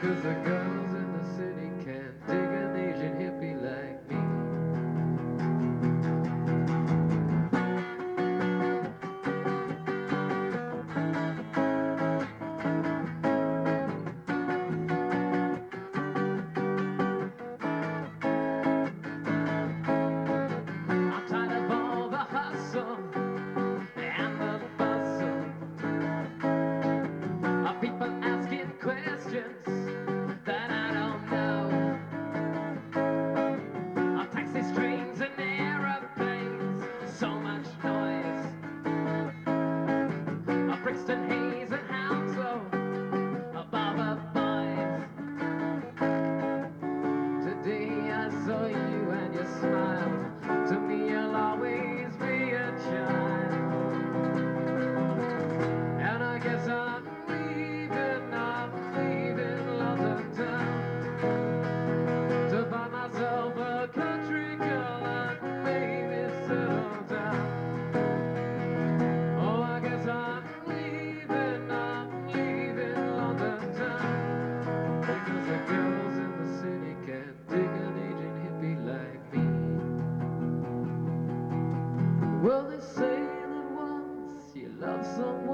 Because the girls love someone,